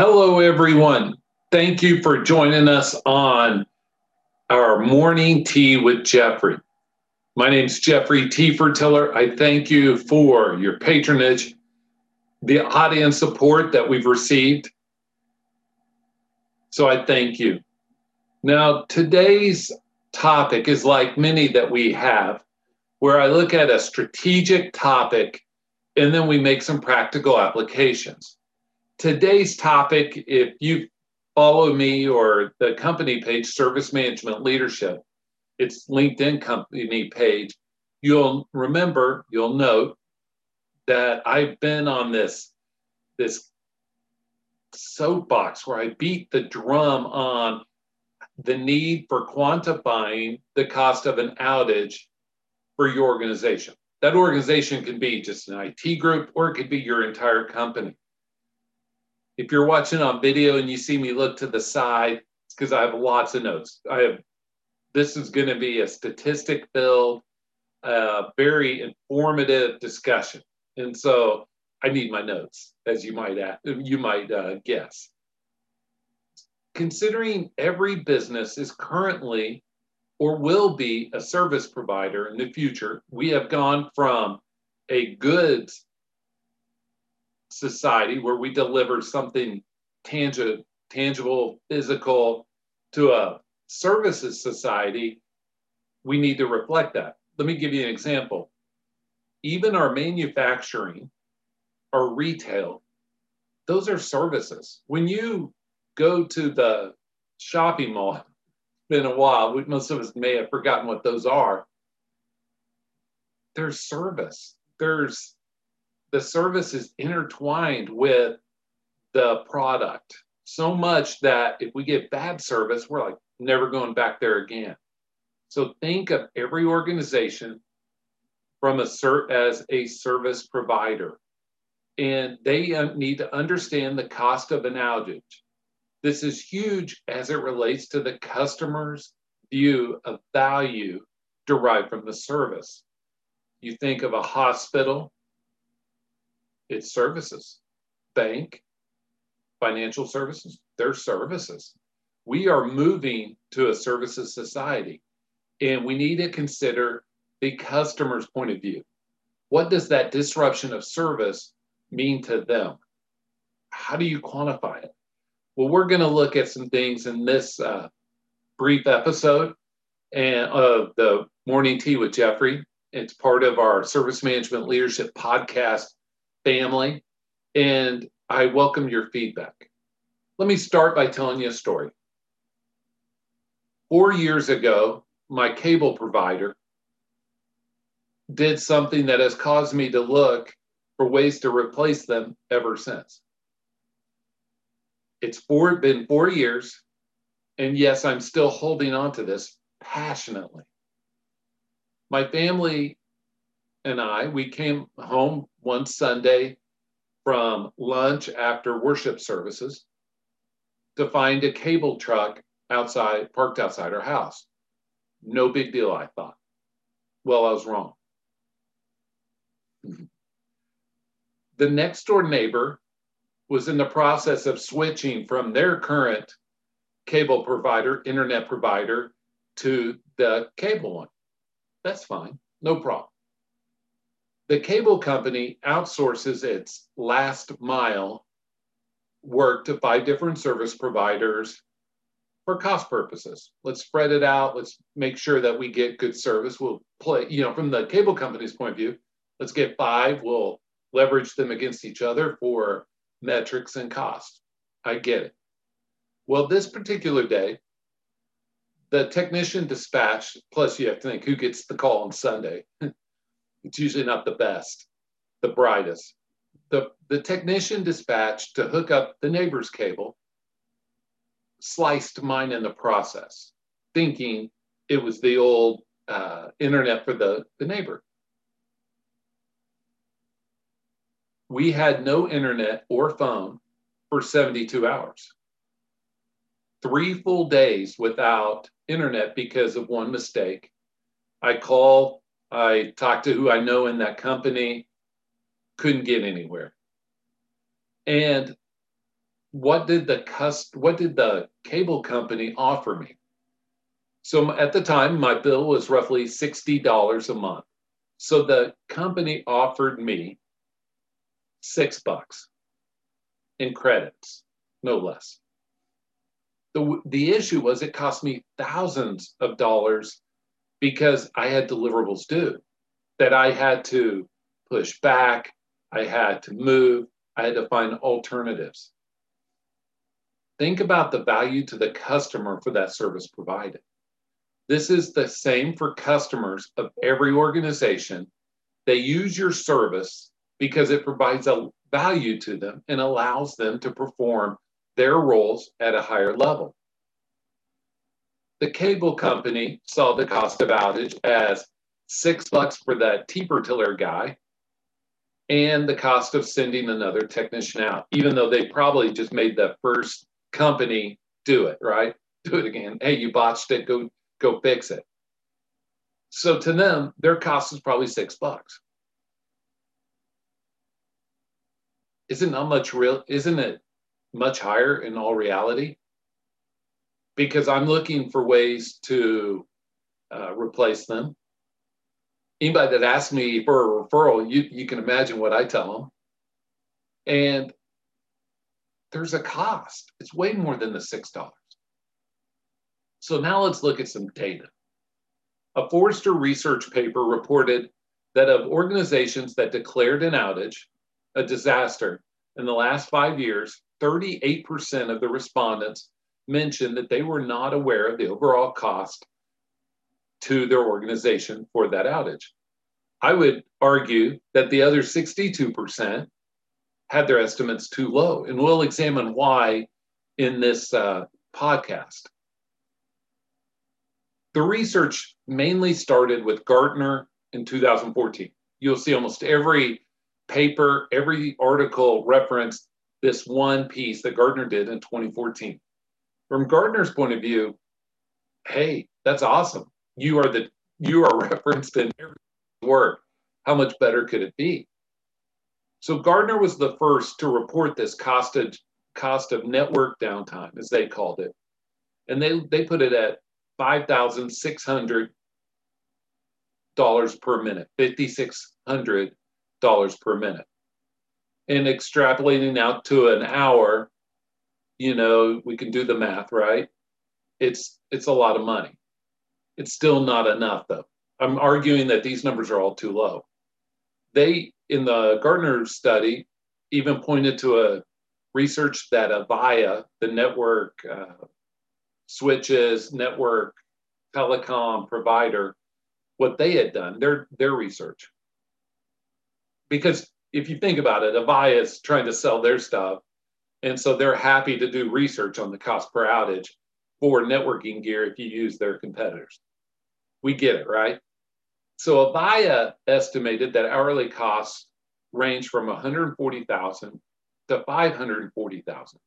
Hello, everyone. Thank you for joining us on our morning tea with Jeffrey. My name is Jeffrey Tefertiller. I thank you for your patronage, the audience support that we've received. So I thank you. Now, today's topic is like many that we have, where I look at a strategic topic and then we make some practical applications today's topic, if you follow me or the company page, Service Management Leadership, it's LinkedIn company page, you'll remember, you'll note that I've been on this, this soapbox where I beat the drum on the need for quantifying the cost of an outage for your organization. That organization can be just an IT group or it could be your entire company if you're watching on video and you see me look to the side, it's because I have lots of notes. I have this is going to be a statistic filled, uh, very informative discussion, and so I need my notes, as you might add, you might uh, guess. Considering every business is currently or will be a service provider in the future, we have gone from a goods society where we deliver something tangible, tangible, physical to a services society, we need to reflect that. Let me give you an example. Even our manufacturing, our retail, those are services. When you go to the shopping mall, been a while, most of us may have forgotten what those are. There's service. There's the service is intertwined with the product so much that if we get bad service, we're like never going back there again. So think of every organization from a as a service provider, and they need to understand the cost of an outage. This is huge as it relates to the customer's view of value derived from the service. You think of a hospital, it's services. Bank, financial services, they're services. We are moving to a services society, and we need to consider the customer's point of view. What does that disruption of service mean to them? How do you quantify it? Well, we're going to look at some things in this uh, brief episode and of the Morning Tea with Jeffrey. It's part of our Service Management Leadership podcast family, and I welcome your feedback. Let me start by telling you a story. Four years ago, my cable provider did something that has caused me to look for ways to replace them ever since. It's four, been four years, and yes, I'm still holding on to this passionately. My family and I, we came home one Sunday from lunch after worship services to find a cable truck outside, parked outside our house. No big deal, I thought. Well, I was wrong. Mm-hmm. The next door neighbor was in the process of switching from their current cable provider, internet provider, to the cable one. That's fine, no problem the cable company outsources its last mile work to five different service providers for cost purposes. Let's spread it out. Let's make sure that we get good service. We'll play, you know, from the cable company's point of view, let's get five. We'll leverage them against each other for metrics and cost. I get it. Well, this particular day, the technician dispatched, plus you have to think who gets the call on Sunday. It's usually not the best, the brightest. The, the technician dispatched to hook up the neighbor's cable sliced mine in the process, thinking it was the old uh, internet for the, the neighbor. We had no internet or phone for 72 hours. Three full days without internet because of one mistake. I call I talked to who I know in that company, couldn't get anywhere. And what did the cust what did the cable company offer me? So at the time, my bill was roughly $60 a month. So the company offered me six bucks in credits, no less. The, the issue was it cost me thousands of dollars because I had deliverables due that I had to push back, I had to move, I had to find alternatives. Think about the value to the customer for that service provided. This is the same for customers of every organization. They use your service because it provides a value to them and allows them to perform their roles at a higher level. The cable company saw the cost of outage as six bucks for that Tefertiller guy and the cost of sending another technician out, even though they probably just made the first company do it, right? Do it again. Hey, you botched it, go go fix it. So to them, their cost is probably six bucks. Isn't not much real, isn't it much higher in all reality? Because I'm looking for ways to uh, replace them. Anybody that asks me for a referral, you, you can imagine what I tell them. And there's a cost. It's way more than the $6. So now let's look at some data. A Forrester research paper reported that of organizations that declared an outage, a disaster, in the last five years, 38% of the respondents mentioned that they were not aware of the overall cost to their organization for that outage. I would argue that the other 62% had their estimates too low. And we'll examine why in this uh, podcast. The research mainly started with Gartner in 2014. You'll see almost every paper, every article referenced this one piece that Gartner did in 2014. From Gartner's point of view, hey, that's awesome. You are the you are referenced in every work. How much better could it be? So Gartner was the first to report this cost of, cost of network downtime, as they called it. And they, they put it at $5,600 per minute, $5,600 per minute. And extrapolating out to an hour, you know, we can do the math, right? It's it's a lot of money. It's still not enough though. I'm arguing that these numbers are all too low. They in the Gartner study even pointed to a research that Avaya, the network uh, switches, network telecom provider, what they had done, their, their research. Because if you think about it, Avaya is trying to sell their stuff. And so they're happy to do research on the cost per outage for networking gear if you use their competitors. We get it, right? So Avaya estimated that hourly costs range from 140,000 to 540,000.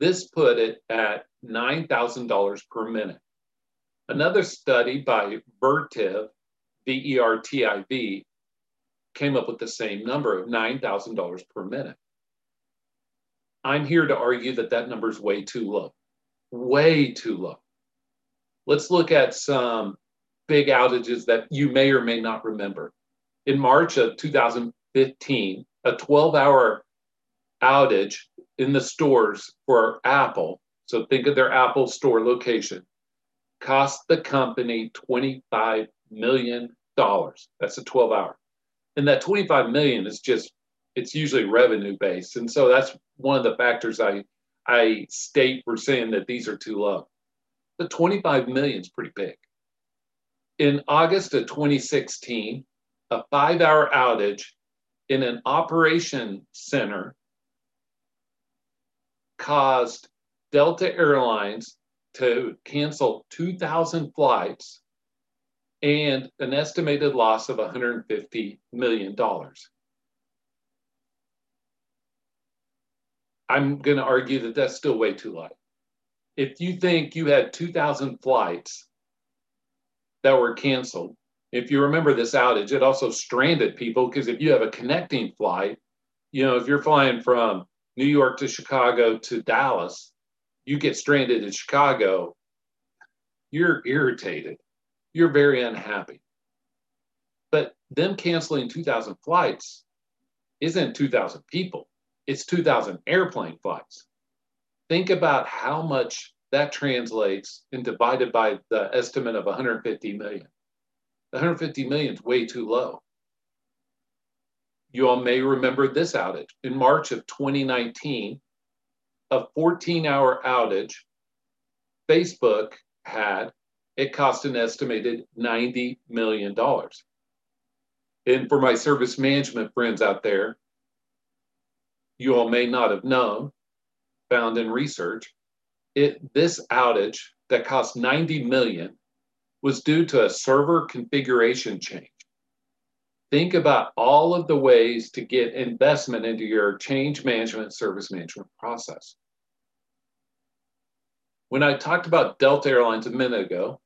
This put it at $9,000 per minute. Another study by Vertiv, V-E-R-T-I-V, came up with the same number of $9,000 per minute. I'm here to argue that that number is way too low, way too low. Let's look at some big outages that you may or may not remember. In March of 2015, a 12 hour outage in the stores for Apple, so think of their Apple store location, cost the company $25 million. That's a 12 hour. And that 25 million is just, it's usually revenue based. And so that's one of the factors I, I state for saying that these are too low. The 25 million is pretty big in August of 2016, a five hour outage in an operation center caused Delta Airlines to cancel 2,000 flights and an estimated loss of $150 million. I'm going to argue that that's still way too light. If you think you had 2,000 flights that were canceled. If you remember this outage, it also stranded people because if you have a connecting flight, you know, if you're flying from New York to Chicago to Dallas, you get stranded in Chicago, you're irritated. You're very unhappy. But them canceling 2,000 flights isn't 2,000 people, it's 2,000 airplane flights. Think about how much that translates and divided by the estimate of 150 million. The 150 million is way too low. You all may remember this outage. In March of 2019, a 14 hour outage Facebook had, it cost an estimated $90 million. And for my service management friends out there, you all may not have known, found in research, it this outage that cost 90 million was due to a server configuration change. Think about all of the ways to get investment into your change management service management process. When I talked about Delta Airlines a minute ago,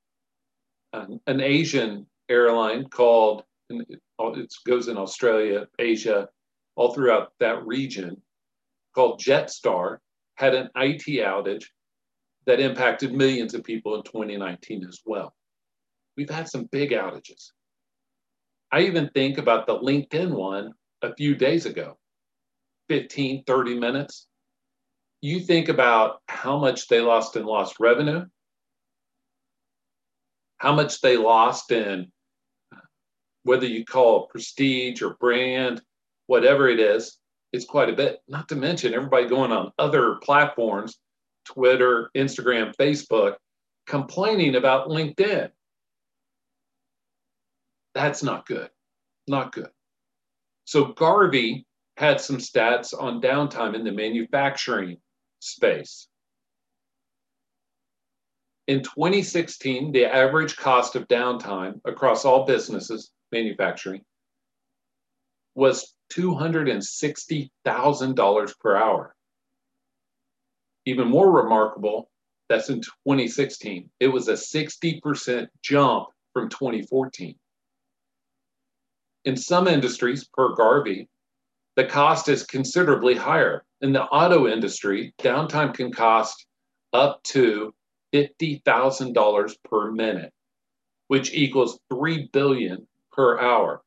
um, an Asian airline called, it goes in Australia, Asia, all throughout that region, called Jetstar, had an IT outage that impacted millions of people in 2019 as well. We've had some big outages. I even think about the LinkedIn one a few days ago 15, 30 minutes. You think about how much they lost in lost revenue, how much they lost in uh, whether you call it prestige or brand, whatever it is, it's quite a bit. Not to mention everybody going on other platforms Twitter, Instagram, Facebook, complaining about LinkedIn. That's not good. Not good. So Garvey had some stats on downtime in the manufacturing space. In 2016, the average cost of downtime across all businesses, manufacturing, was $260,000 per hour even more remarkable, that's in 2016. It was a 60% jump from 2014. In some industries, per Garvey, the cost is considerably higher. In the auto industry, downtime can cost up to $50,000 per minute, which equals 3 billion per hour.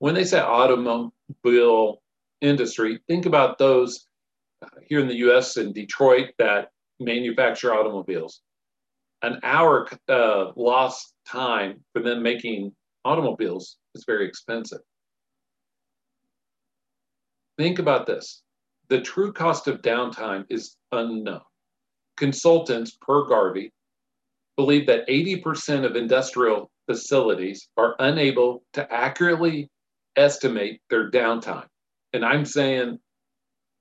When they say automobile industry, think about those here in the US in Detroit that manufacture automobiles. An hour uh, lost time for them making automobiles is very expensive. Think about this the true cost of downtime is unknown. Consultants per Garvey believe that 80% of industrial facilities are unable to accurately estimate their downtime. And I'm saying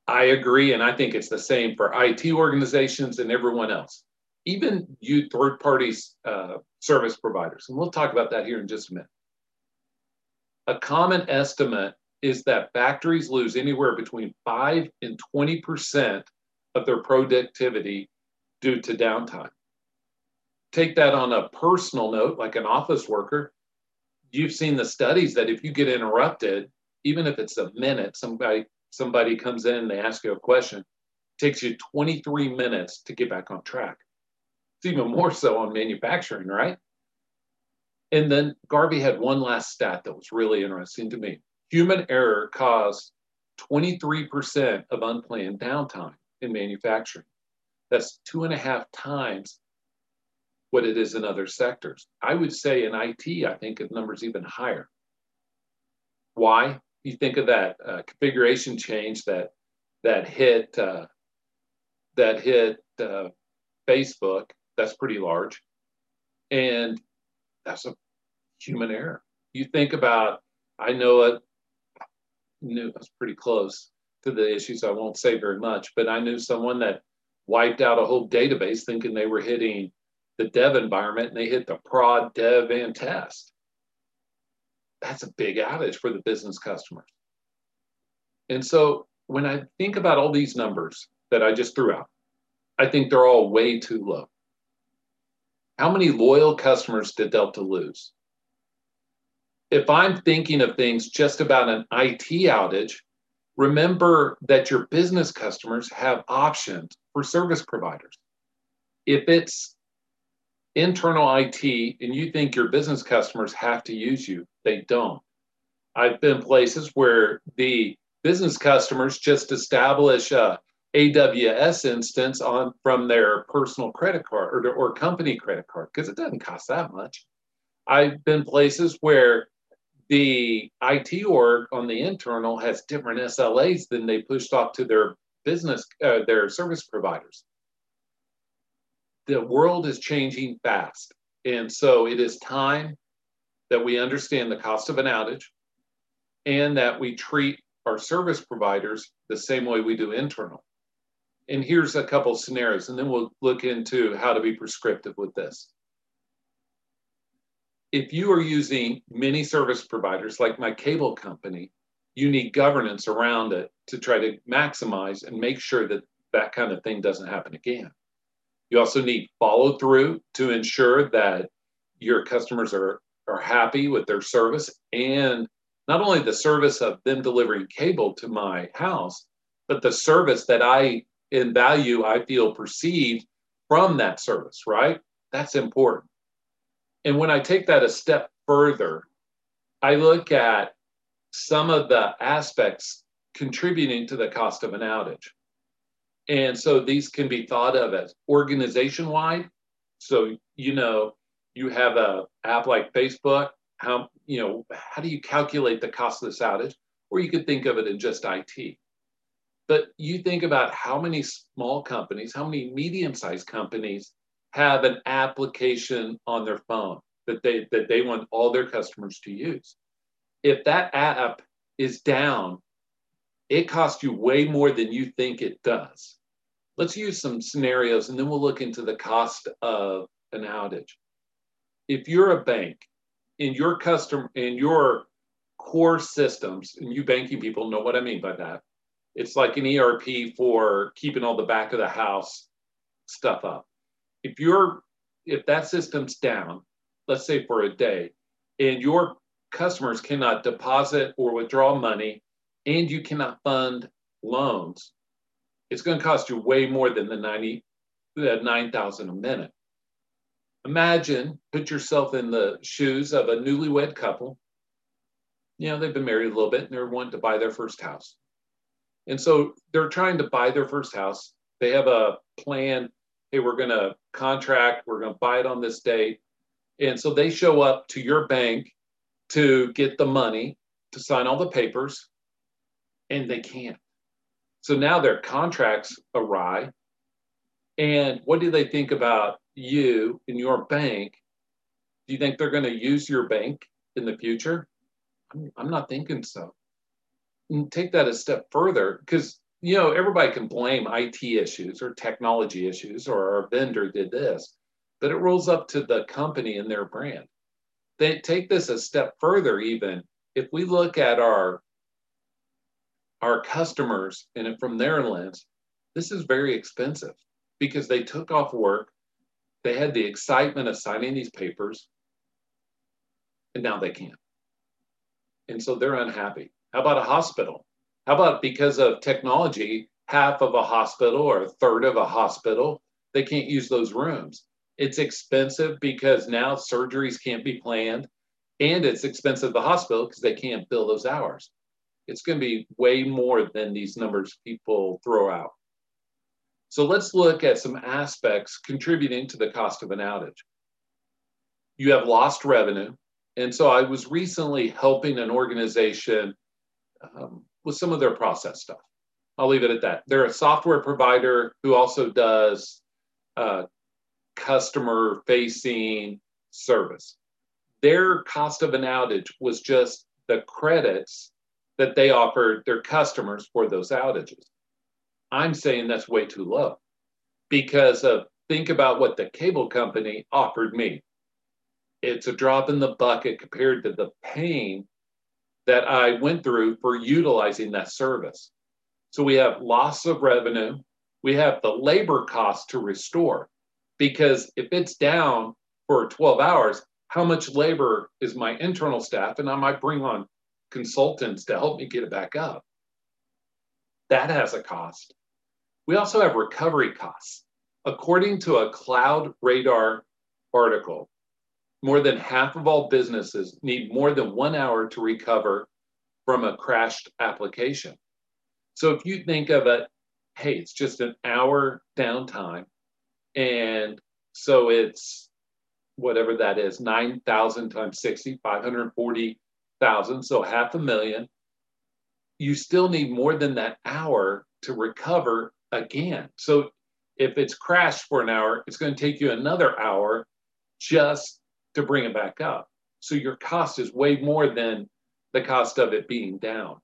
I agree, and I think it's the same for IT organizations and everyone else, even you third party uh, service providers. And we'll talk about that here in just a minute. A common estimate is that factories lose anywhere between 5 and 20% of their productivity due to downtime. Take that on a personal note, like an office worker. You've seen the studies that if you get interrupted, even if it's a minute, somebody somebody comes in, and they ask you a question, takes you 23 minutes to get back on track. It's even more so on manufacturing, right? And then Garvey had one last stat that was really interesting to me. Human error caused 23% of unplanned downtime in manufacturing. That's two and a half times what it is in other sectors. I would say in IT, I think the number's even higher. Why? you think of that uh, configuration change that that hit uh, that hit uh, Facebook, that's pretty large, and that's a human error. You think about, I know it. Knew I was pretty close to the issues. I won't say very much, but I knew someone that wiped out a whole database thinking they were hitting the dev environment, and they hit the prod, dev, and test that's a big outage for the business customers. And so when I think about all these numbers that I just threw out, I think they're all way too low. How many loyal customers did Delta lose? If I'm thinking of things just about an IT outage, Remember that your business customers have options for service providers. If it's internal IT and you think your business customers have to use you, they don't. I've been places where the business customers just establish a AWS instance on from their personal credit card or, or company credit card because it doesn't cost that much. I've been places where the IT org on the internal has different SLAs than they pushed off to their business, uh, their service providers. The world is changing fast. And so it is time that we understand the cost of an outage and that we treat our service providers the same way we do internal. And here's a couple scenarios, and then we'll look into how to be prescriptive with this. If you are using many service providers like my cable company, you need governance around it to try to maximize and make sure that that kind of thing doesn't happen again. You also need follow through to ensure that your customers are, are happy with their service and not only the service of them delivering cable to my house, but the service that I in value I feel perceived from that service, right? That's important. And when I take that a step further, I look at some of the aspects contributing to the cost of an outage. And so these can be thought of as organization wide. So, you know, you have a app like Facebook, how, you know, how do you calculate the cost of this outage? Or you could think of it in just IT. But you think about how many small companies, how many medium sized companies have an application on their phone that they, that they want all their customers to use. If that app is down, it costs you way more than you think it does. Let's use some scenarios and then we'll look into the cost of an outage. If you're a bank in your customer in your core systems, and you banking people know what I mean by that, it's like an ERP for keeping all the back of the house stuff up. If you're if that system's down, let's say for a day, and your customers cannot deposit or withdraw money, and you cannot fund loans, it's going to cost you way more than the 90 the 9,000 a minute. Imagine, put yourself in the shoes of a newlywed couple. You know, they've been married a little bit and they're wanting to buy their first house. And so they're trying to buy their first house. They have a plan. Hey, we're going to contract, we're going to buy it on this date. And so they show up to your bank to get the money to sign all the papers, and they can't. So now their contracts awry. And what do they think about you and your bank? Do you think they're going to use your bank in the future? I'm, not thinking so take that a step further because you know everybody can blame IT issues or technology issues or our vendor did this, but it rolls up to the company and their brand. They take this a step further even if we look at our our customers and from their lens, this is very expensive because they took off work, they had the excitement of signing these papers, and now they can't. And so they're unhappy. How about a hospital? How about because of technology, half of a hospital or a third of a hospital, they can't use those rooms? It's expensive because now surgeries can't be planned, and it's expensive the hospital because they can't bill those hours. It's going to be way more than these numbers people throw out. So let's look at some aspects contributing to the cost of an outage. You have lost revenue. And so I was recently helping an organization um, with some of their process stuff. I'll leave it at that. They're a software provider who also does uh, customer facing service. Their cost of an outage was just the credits that they offer their customers for those outages. I'm saying that's way too low because of think about what the cable company offered me. It's a drop in the bucket compared to the pain that I went through for utilizing that service. So we have loss of revenue, we have the labor cost to restore. Because if it's down for 12 hours, how much labor is my internal staff? And I might bring on consultants to help me get it back up. That has a cost. We also have recovery costs. According to a Cloud Radar article, more than half of all businesses need more than one hour to recover from a crashed application. So if you think of it, hey, it's just an hour downtime, and so it's whatever that is, 9,000 times 60, 540,000, so half a million. You still need more than that hour to recover again. So if it's crashed for an hour, it's going to take you another hour just to bring it back up. So your cost is way more than the cost of it being down.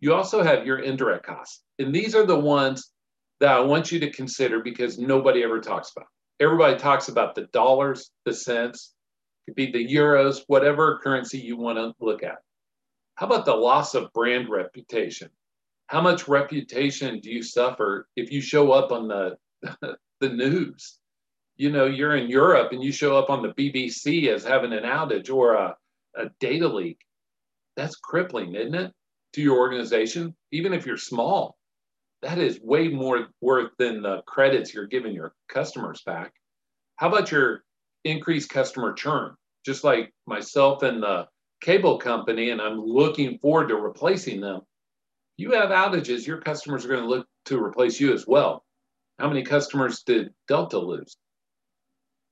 You also have your indirect costs. And these are the ones that I want you to consider because nobody ever talks about. Everybody talks about the dollars, the cents, could be the euros, whatever currency you want to look at. How about the loss of brand reputation? How much reputation do you suffer if you show up on the the news? You know, you're in Europe and you show up on the BBC as having an outage or a, a data leak. That's crippling, isn't it? To your organization, even if you're small that is way more worth than the credits you're giving your customers back. How about your increased customer churn? Just like myself and the cable company, and I'm looking forward to replacing them. You have outages, your customers are going to look to replace you as well. How many customers did Delta lose?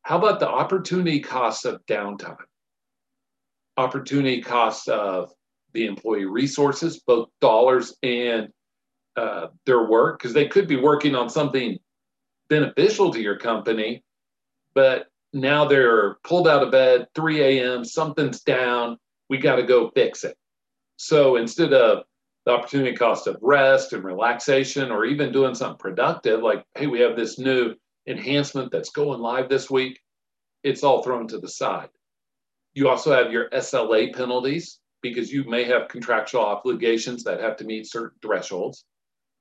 How about the opportunity costs of downtime? Opportunity costs of the employee resources, both dollars and uh, their work because they could be working on something beneficial to your company, but now they're pulled out of bed 3 a.m. Something's down. We got to go fix it. So instead of the opportunity cost of rest and relaxation, or even doing something productive, like hey, we have this new enhancement that's going live this week, it's all thrown to the side. You also have your SLA penalties because you may have contractual obligations that have to meet certain thresholds.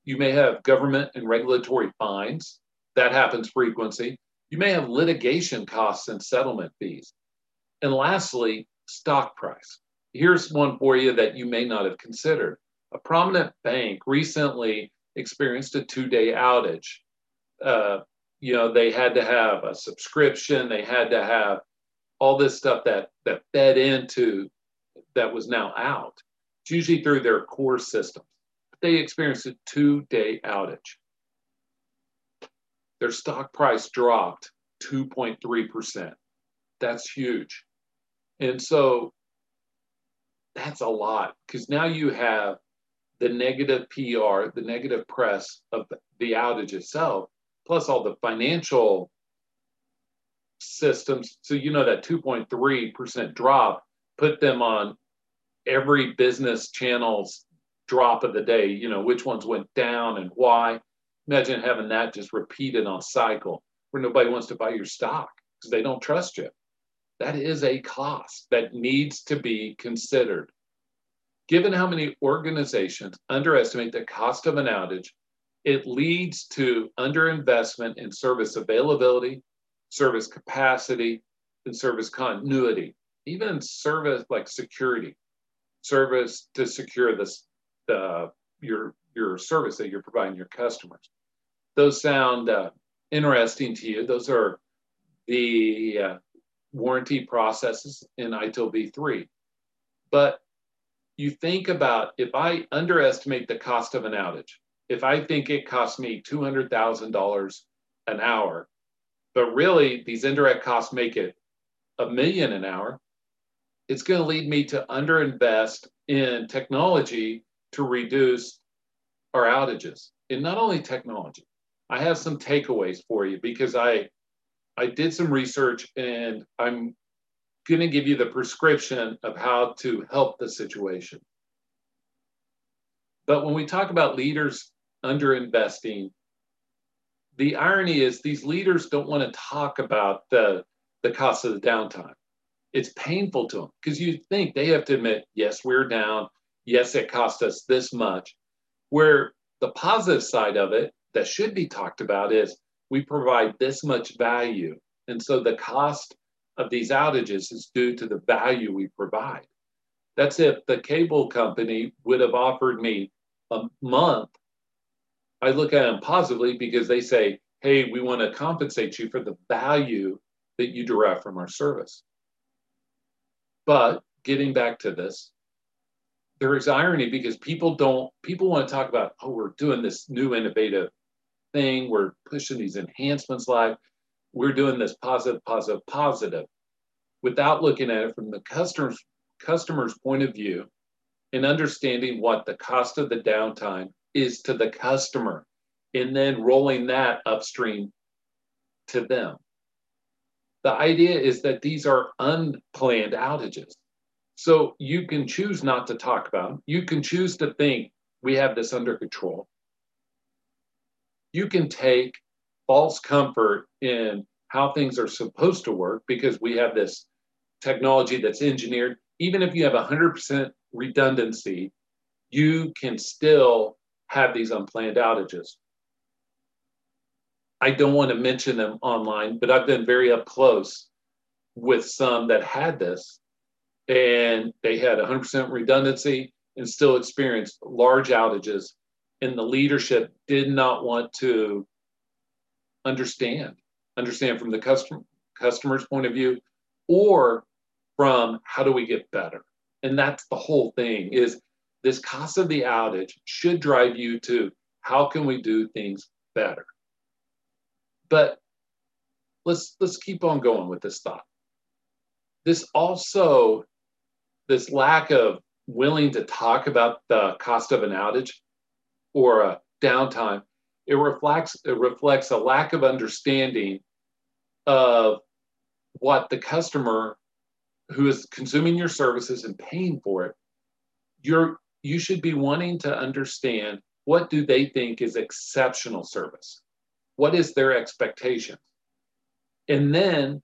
You may have government and regulatory fines. That happens frequency. You may have litigation costs and settlement fees. And lastly, stock price. Here's one for you that you may not have considered. A prominent bank recently experienced a two day outage. Uh, you know, they had to have a subscription, they had to have all this stuff that, that fed into that was now out. It's usually through their core systems they experienced a two day outage. Their stock price dropped 2.3%. That's huge. And so that's a lot because now you have the negative PR, the negative press of the outage itself, plus all the financial systems. So, you know, that 2.3% drop put them on every business channel's drop of the day, you know, which ones went down and why. Imagine having that just repeated on cycle where nobody wants to buy your stock because they don't trust you. That is a cost that needs to be considered. Given how many organizations underestimate the cost of an outage, it leads to underinvestment in service availability, service capacity, and service continuity, even service like security, service to secure this uh, your your service that you're providing your customers. Those sound uh, interesting to you. Those are the uh, warranty processes in ITIL v3. But you think about if I underestimate the cost of an outage, if I think it costs me $200,000 an hour, but really these indirect costs make it a million an hour, it's going to lead me to underinvest in technology to reduce our outages in not only technology. I have some takeaways for you because I I did some research and I'm going to give you the prescription of how to help the situation. But when we talk about leaders underinvesting, the irony is these leaders don't want to talk about the, the cost of the downtime. It's painful to them because you think they have to admit, yes, we're down yes, it cost us this much. Where the positive side of it that should be talked about is we provide this much value. And so the cost of these outages is due to the value we provide. That's if the cable company would have offered me a month I look at them positively because they say, hey, we want to compensate you for the value that you derive from our service. But getting back to this, there is irony because people don't, people want to talk about, oh, we're doing this new innovative thing, we're pushing these enhancements live, we're doing this positive, positive, positive, without looking at it from the customer's customer's point of view and understanding what the cost of the downtime is to the customer and then rolling that upstream to them. The idea is that these are unplanned outages. So you can choose not to talk about them. You can choose to think we have this under control. You can take false comfort in how things are supposed to work because we have this technology that's engineered. Even if you have 100% redundancy, you can still have these unplanned outages. I don't want to mention them online, but I've been very up close with some that had this and they had 100% redundancy and still experienced large outages. And the leadership did not want to understand, understand from the customer, customer's point of view or from how do we get better. And that's the whole thing is this cost of the outage should drive you to how can we do things better but let's let's keep on going with this thought this also this lack of willing to talk about the cost of an outage or a downtime it reflects it reflects a lack of understanding of what the customer who is consuming your services and paying for it you're you should be wanting to understand what do they think is exceptional service what is their expectation? And then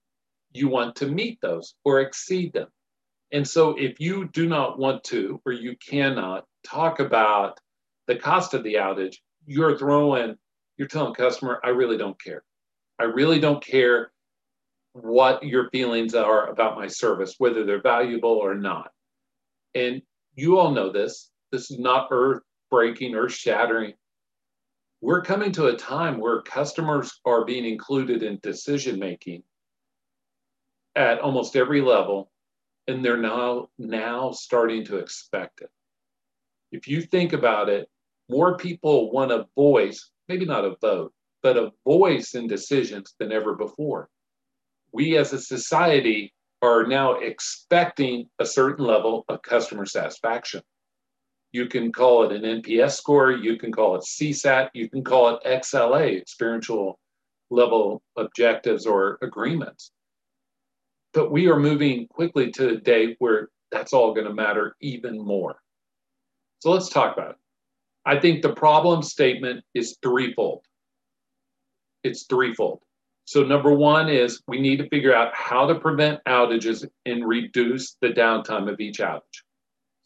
you want to meet those or exceed them. And so if you do not want to or you cannot talk about the cost of the outage, you're throwing, you're telling customer, I really don't care. I really don't care what your feelings are about my service, whether they're valuable or not. And you all know this. This is not earth breaking, earth shattering we're coming to a time where customers are being included in decision making at almost every level and they're now now starting to expect it if you think about it more people want a voice maybe not a vote but a voice in decisions than ever before we as a society are now expecting a certain level of customer satisfaction you can call it an NPS score, you can call it CSAT, you can call it XLA, experiential level objectives or agreements. But we are moving quickly to a day where that's all going to matter even more. So let's talk about it. I think the problem statement is threefold. It's threefold. So, number one is we need to figure out how to prevent outages and reduce the downtime of each outage.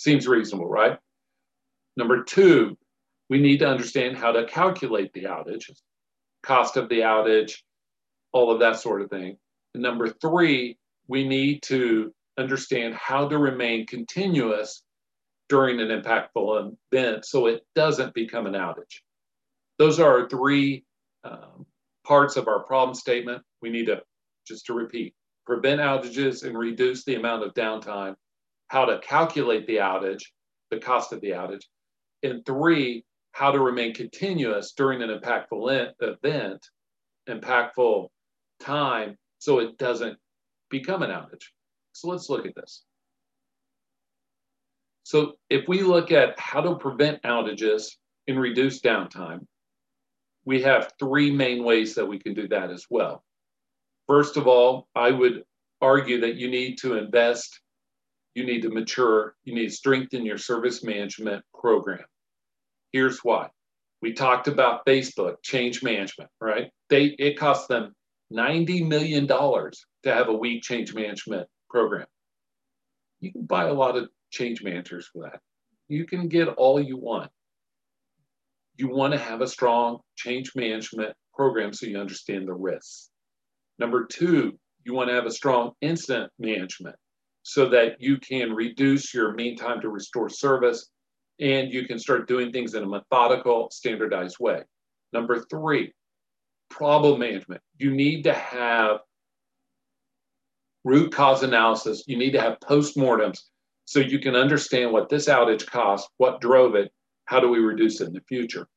Seems reasonable, right? Number two, we need to understand how to calculate the outage, cost of the outage, all of that sort of thing. And number three, we need to understand how to remain continuous during an impactful event so it doesn't become an outage. Those are our three um, parts of our problem statement. We need to, just to repeat, prevent outages and reduce the amount of downtime, how to calculate the outage, the cost of the outage, and three, how to remain continuous during an impactful event, impactful time, so it doesn't become an outage. So let's look at this. So if we look at how to prevent outages and reduce downtime, we have three main ways that we can do that as well. First of all, I would argue that you need to invest you need to mature, you need to strengthen your service management program. Here's why. We talked about Facebook change management, right? They it costs them $90 million to have a weak change management program. You can buy a lot of change managers for that. You can get all you want. You want to have a strong change management program so you understand the risks. Number two, you want to have a strong incident management so that you can reduce your mean time to restore service and you can start doing things in a methodical, standardized way. Number three, problem management. You need to have root cause analysis. You need to have postmortems so you can understand what this outage cost, what drove it, how do we reduce it in the future.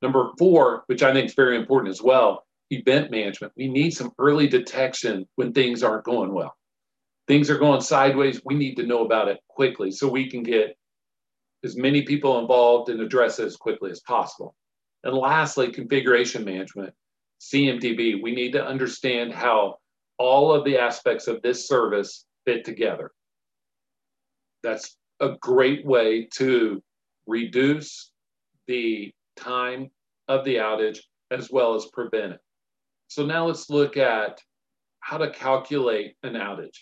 Number four, which I think is very important as well, event management. We need some early detection when things aren't going well. Things are going sideways. We need to know about it quickly so we can get as many people involved and address it as quickly as possible. And lastly, configuration management, CMDB. We need to understand how all of the aspects of this service fit together. That's a great way to reduce the time of the outage as well as prevent it. So now let's look at how to calculate an outage.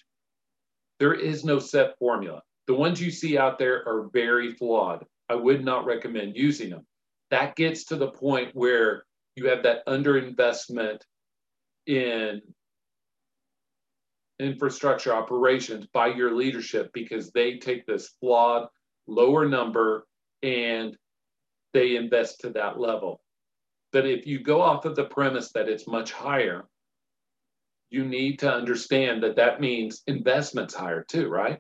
There is no set formula. The ones you see out there are very flawed. I would not recommend using them. That gets to the point where you have that underinvestment in infrastructure operations by your leadership because they take this flawed lower number and they invest to that level. But if you go off of the premise that it's much higher, you need to understand that that means investment's higher too, right?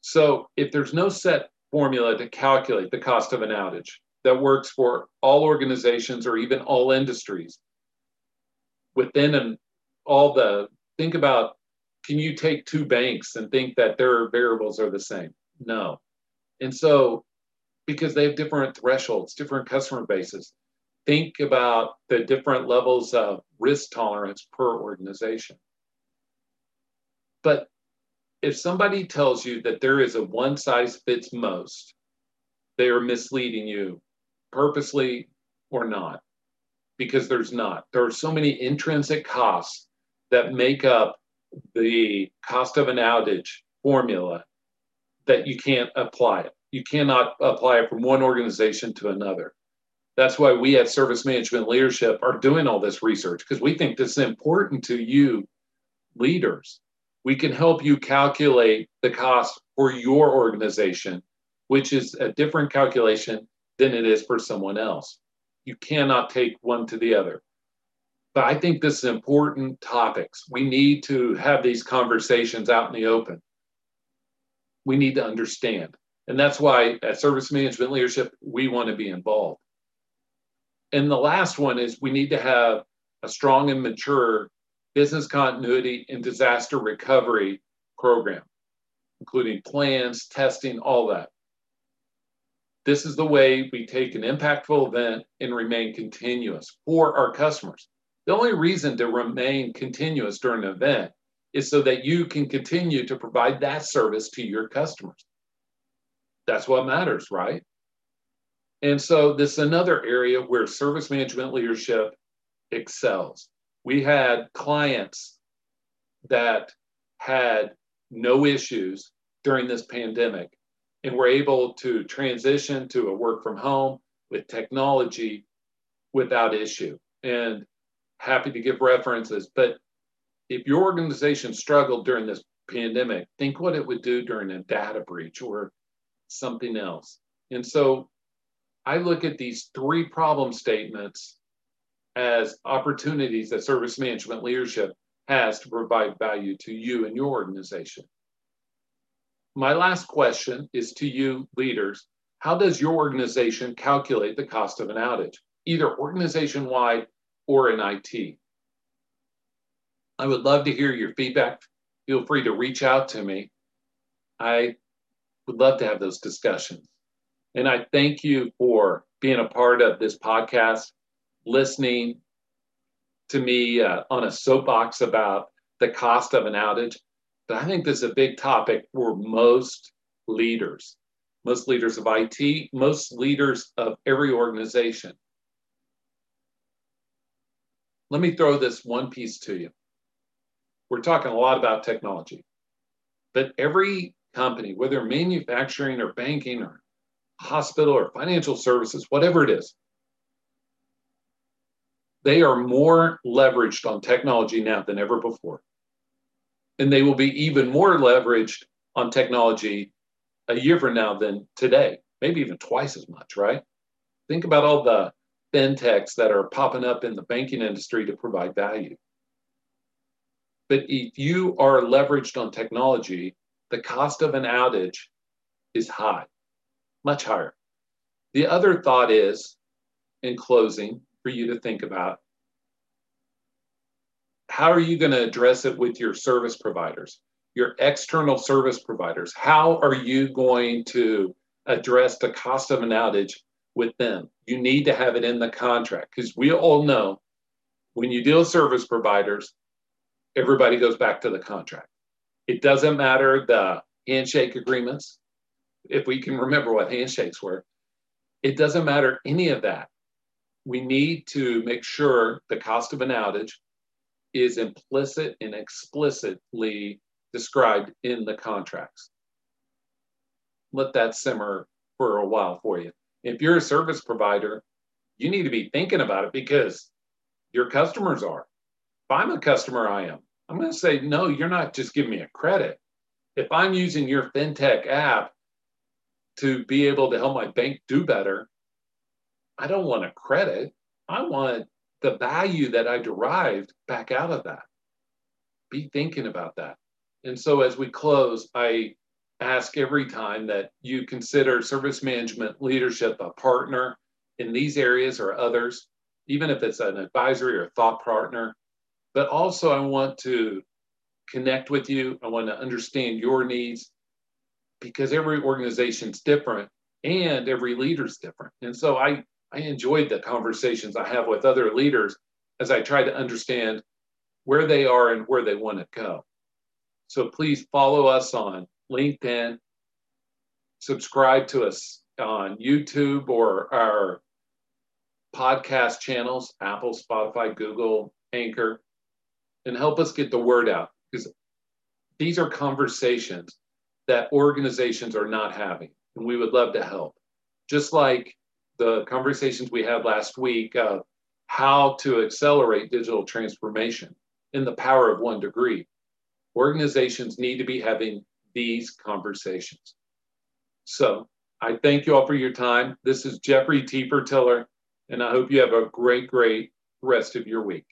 So if there's no set formula to calculate the cost of an outage that works for all organizations or even all industries, within an, all the, think about, can you take two banks and think that their variables are the same? No. And so because they have different thresholds, different customer bases. Think about the different levels of risk tolerance per organization. But if somebody tells you that there is a one size fits most, they are misleading you purposely or not, because there's not. There are so many intrinsic costs that make up the cost of an outage formula that you can't apply it you cannot apply it from one organization to another. That's why we at Service Management Leadership are doing all this research because we think this is important to you leaders. We can help you calculate the cost for your organization, which is a different calculation than it is for someone else. You cannot take one to the other. I think this is important topics. We need to have these conversations out in the open. We need to understand. And that's why at Service Management Leadership, we want to be involved. And the last one is we need to have a strong and mature business continuity and disaster recovery program, including plans, testing, all that. This is the way we take an impactful event and remain continuous for our customers. The only reason to remain continuous during an event is so that you can continue to provide that service to your customers. That's what matters, right? And so this is another area where service management leadership excels. We had clients that had no issues during this pandemic and were able to transition to a work from home with technology without issue. And happy to give references. But if your organization struggled during this pandemic, think what it would do during a data breach or something else. And so I look at these three problem statements as opportunities that service management leadership has to provide value to you and your organization. My last question is to you leaders. How does your organization calculate the cost of an outage, either organization wide or in IT? I would love to hear your feedback. Feel free to reach out to me. I would love to have those discussions. And I thank you for being a part of this podcast, listening to me uh, on a soapbox about the cost of an outage. But I think this is a big topic for most leaders, most leaders of IT, most leaders of every organization. Let me throw this one piece to you. We're talking a lot about technology, but every company, whether manufacturing or banking or hospital or financial services, whatever it is, they are more leveraged on technology now than ever before. And they will be even more leveraged on technology a year from now than today, maybe even twice as much, right? Think about all the fintechs that are popping up in the banking industry to provide value. But if you are leveraged on technology, the cost of an outage is high, much higher. The other thought is, in closing, for you to think about how are you going to address it with your service providers, your external service providers? How are you going to address the cost of an outage with them? You need to have it in the contract because we all know when you deal with service providers, everybody goes back to the contract. It doesn't matter the handshake agreements, if we can remember what handshakes were. It doesn't matter any of that. We need to make sure the cost of an outage is implicit and explicitly described in the contracts. Let that simmer for a while for you. If you're a service provider, you need to be thinking about it because your customers are. If I'm a customer, I am. I'm going to say, no, you're not just giving me a credit. If I'm using your FinTech app to be able to help my bank do better, I don't want a credit. I want the value that I derived back out of that. Be thinking about that. And so as we close, I ask every time that you consider service management leadership a partner in these areas or others, even if it's an advisory or thought partner. But also, I want to connect with you. I want to understand your needs because every organization's different and every leader's different. And so I I enjoyed the conversations I have with other leaders as I try to understand where they are and where they want to go. So please follow us on LinkedIn, subscribe to us on YouTube or our podcast channels, Apple, Spotify, Google, Anchor, and help us get the word out because these are conversations that organizations are not having, and we would love to help. Just like the conversations we had last week of how to accelerate digital transformation in the power of one degree. Organizations need to be having these conversations. So I thank you all for your time. This is Jeffrey T. Tiller, and I hope you have a great, great rest of your week.